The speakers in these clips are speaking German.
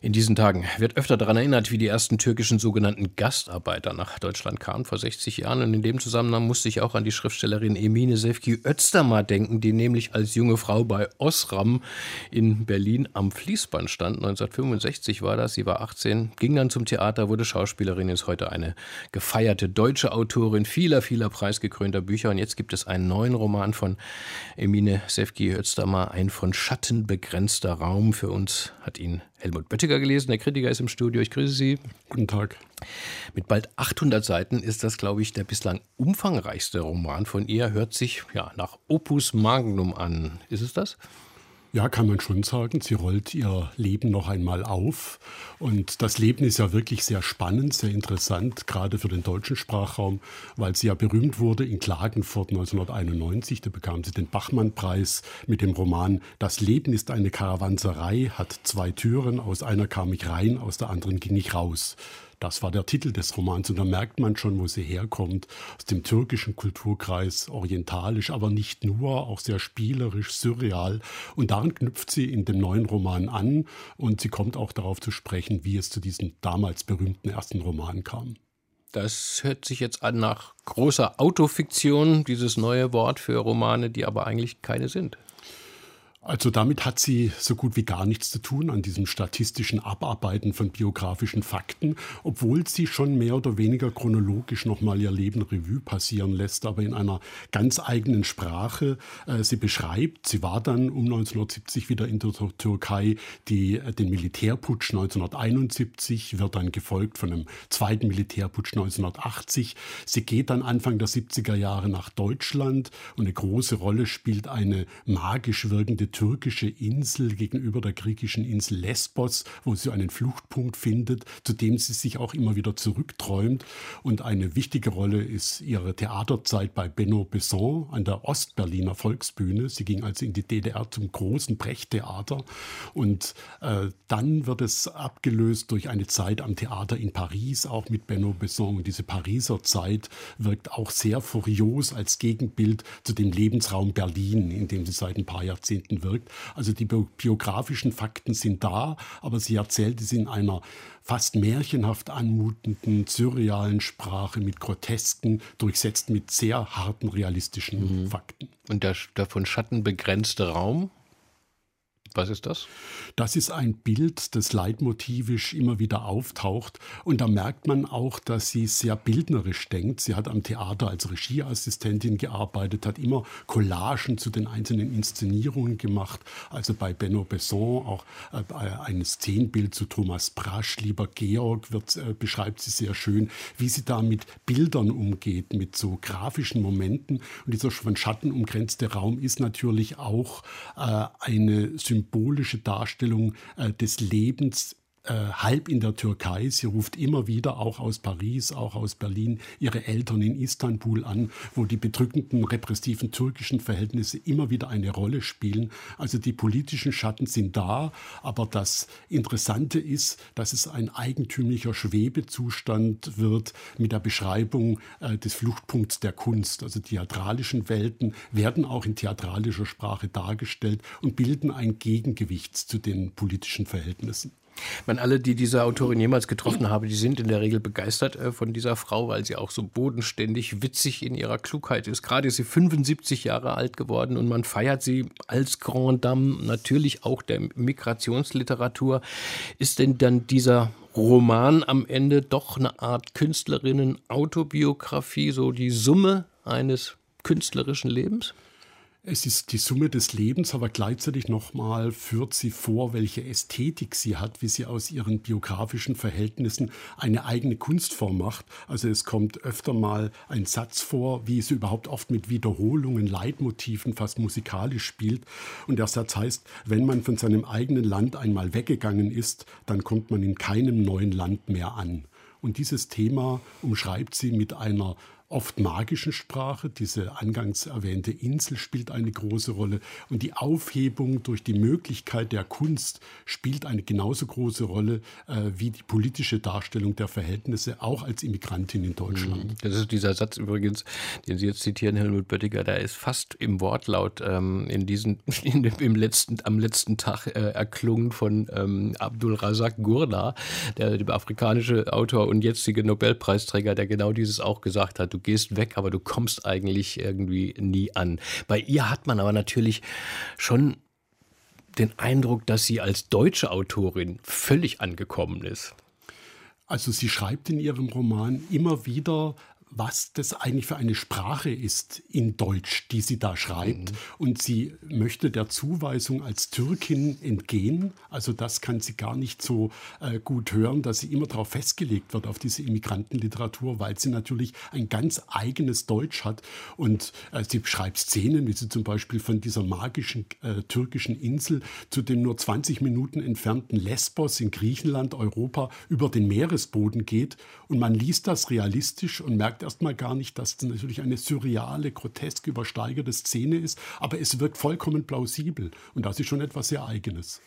in diesen Tagen wird öfter daran erinnert, wie die ersten türkischen sogenannten Gastarbeiter nach Deutschland kamen vor 60 Jahren. Und in dem Zusammenhang musste ich auch an die Schriftstellerin Emine Sefki Özdemir denken, die nämlich als junge Frau bei Osram in Berlin am Fließband stand. 1965 war das. Sie war 18, ging dann zum Theater, wurde Schauspielerin, ist heute eine gefeierte deutsche Autorin vieler, vieler preisgekrönter Bücher. Und jetzt gibt es einen neuen Roman von Emine Sefki Özdemir, ein von Schatten begrenzter Raum. Für uns hat ihn Helmut Böttiger gelesen. Der Kritiker ist im Studio. Ich grüße Sie. Guten Tag. Mit bald 800 Seiten ist das, glaube ich, der bislang umfangreichste Roman von ihr. Hört sich ja nach Opus Magnum an. Ist es das? Ja, kann man schon sagen. Sie rollt ihr Leben noch einmal auf. Und das Leben ist ja wirklich sehr spannend, sehr interessant, gerade für den deutschen Sprachraum, weil sie ja berühmt wurde in Klagenfurt 1991. Da bekam sie den Bachmann-Preis mit dem Roman Das Leben ist eine Karawanserei, hat zwei Türen. Aus einer kam ich rein, aus der anderen ging ich raus. Das war der Titel des Romans und da merkt man schon, wo sie herkommt. Aus dem türkischen Kulturkreis, orientalisch, aber nicht nur, auch sehr spielerisch, surreal. Und daran knüpft sie in dem neuen Roman an und sie kommt auch darauf zu sprechen, wie es zu diesem damals berühmten ersten Roman kam. Das hört sich jetzt an nach großer Autofiktion, dieses neue Wort für Romane, die aber eigentlich keine sind. Also damit hat sie so gut wie gar nichts zu tun an diesem statistischen Abarbeiten von biografischen Fakten, obwohl sie schon mehr oder weniger chronologisch nochmal ihr Leben Revue passieren lässt, aber in einer ganz eigenen Sprache. Äh, sie beschreibt, sie war dann um 1970 wieder in der Türkei, die, äh, den Militärputsch 1971 wird dann gefolgt von einem zweiten Militärputsch 1980. Sie geht dann Anfang der 70er Jahre nach Deutschland und eine große Rolle spielt eine magisch wirkende türkische Insel gegenüber der griechischen Insel Lesbos, wo sie einen Fluchtpunkt findet, zu dem sie sich auch immer wieder zurückträumt. Und eine wichtige Rolle ist ihre Theaterzeit bei Benno Besson an der Ostberliner Volksbühne. Sie ging also in die DDR zum großen Brecht-Theater. Und äh, dann wird es abgelöst durch eine Zeit am Theater in Paris, auch mit Benno Besson. Und diese Pariser Zeit wirkt auch sehr furios als Gegenbild zu dem Lebensraum Berlin, in dem sie seit ein paar Jahrzehnten wirkt. Also die biografischen Fakten sind da, aber sie erzählt es in einer fast märchenhaft anmutenden, surrealen Sprache mit grotesken, durchsetzt mit sehr harten realistischen mhm. Fakten. Und der, der von Schatten begrenzte Raum? Was ist das? Das ist ein Bild, das leitmotivisch immer wieder auftaucht. Und da merkt man auch, dass sie sehr bildnerisch denkt. Sie hat am Theater als Regieassistentin gearbeitet, hat immer Collagen zu den einzelnen Inszenierungen gemacht. Also bei Benno Besson auch äh, ein Szenenbild zu Thomas Brasch, lieber Georg, wird, äh, beschreibt sie sehr schön, wie sie da mit Bildern umgeht, mit so grafischen Momenten. Und dieser von Schatten umgrenzte Raum ist natürlich auch äh, eine Symbolik symbolische Darstellung äh, des Lebens äh, halb in der Türkei. Sie ruft immer wieder, auch aus Paris, auch aus Berlin, ihre Eltern in Istanbul an, wo die bedrückenden repressiven türkischen Verhältnisse immer wieder eine Rolle spielen. Also die politischen Schatten sind da, aber das Interessante ist, dass es ein eigentümlicher Schwebezustand wird mit der Beschreibung äh, des Fluchtpunkts der Kunst. Also theatralischen Welten werden auch in theatralischer Sprache dargestellt und bilden ein Gegengewicht zu den politischen Verhältnissen. Man alle, die diese Autorin jemals getroffen habe, die sind in der Regel begeistert äh, von dieser Frau, weil sie auch so bodenständig witzig in ihrer Klugheit ist. Gerade ist sie 75 Jahre alt geworden und man feiert sie als Grand Dame natürlich auch der Migrationsliteratur. Ist denn dann dieser Roman am Ende doch eine Art Künstlerinnen-Autobiografie, so die Summe eines künstlerischen Lebens? Es ist die Summe des Lebens, aber gleichzeitig nochmal führt sie vor, welche Ästhetik sie hat, wie sie aus ihren biografischen Verhältnissen eine eigene Kunstform macht. Also es kommt öfter mal ein Satz vor, wie sie überhaupt oft mit Wiederholungen, Leitmotiven fast musikalisch spielt. Und der Satz heißt, wenn man von seinem eigenen Land einmal weggegangen ist, dann kommt man in keinem neuen Land mehr an. Und dieses Thema umschreibt sie mit einer oft magischen Sprache. Diese angangs erwähnte Insel spielt eine große Rolle. Und die Aufhebung durch die Möglichkeit der Kunst spielt eine genauso große Rolle äh, wie die politische Darstellung der Verhältnisse, auch als Immigrantin in Deutschland. Mhm. Das ist dieser Satz übrigens, den Sie jetzt zitieren, Helmut Böttiger, der ist fast im Wortlaut ähm, in diesen, in, im letzten, am letzten Tag äh, erklungen von ähm, Abdul Razak Gurna, der, der afrikanische Autor und jetzige Nobelpreisträger, der genau dieses auch gesagt hat du gehst weg, aber du kommst eigentlich irgendwie nie an. Bei ihr hat man aber natürlich schon den Eindruck, dass sie als deutsche Autorin völlig angekommen ist. Also sie schreibt in ihrem Roman immer wieder was das eigentlich für eine Sprache ist in Deutsch, die sie da schreibt. Mhm. Und sie möchte der Zuweisung als Türkin entgehen. Also das kann sie gar nicht so äh, gut hören, dass sie immer darauf festgelegt wird, auf diese Immigrantenliteratur, weil sie natürlich ein ganz eigenes Deutsch hat. Und äh, sie schreibt Szenen, wie sie zum Beispiel von dieser magischen äh, türkischen Insel zu dem nur 20 Minuten entfernten Lesbos in Griechenland, Europa, über den Meeresboden geht. Und man liest das realistisch und merkt, merkt erstmal gar nicht, dass das natürlich eine surreale, grotesk übersteigerte Szene ist, aber es wirkt vollkommen plausibel und das ist schon etwas sehr Eigenes.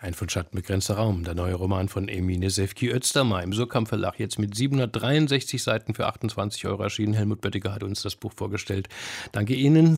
Ein von Schatten begrenzter Raum, der neue Roman von Emine Sefki Özdamar im Surkamp Verlag, jetzt mit 763 Seiten für 28 Euro erschienen. Helmut Böttiger hat uns das Buch vorgestellt. Danke Ihnen.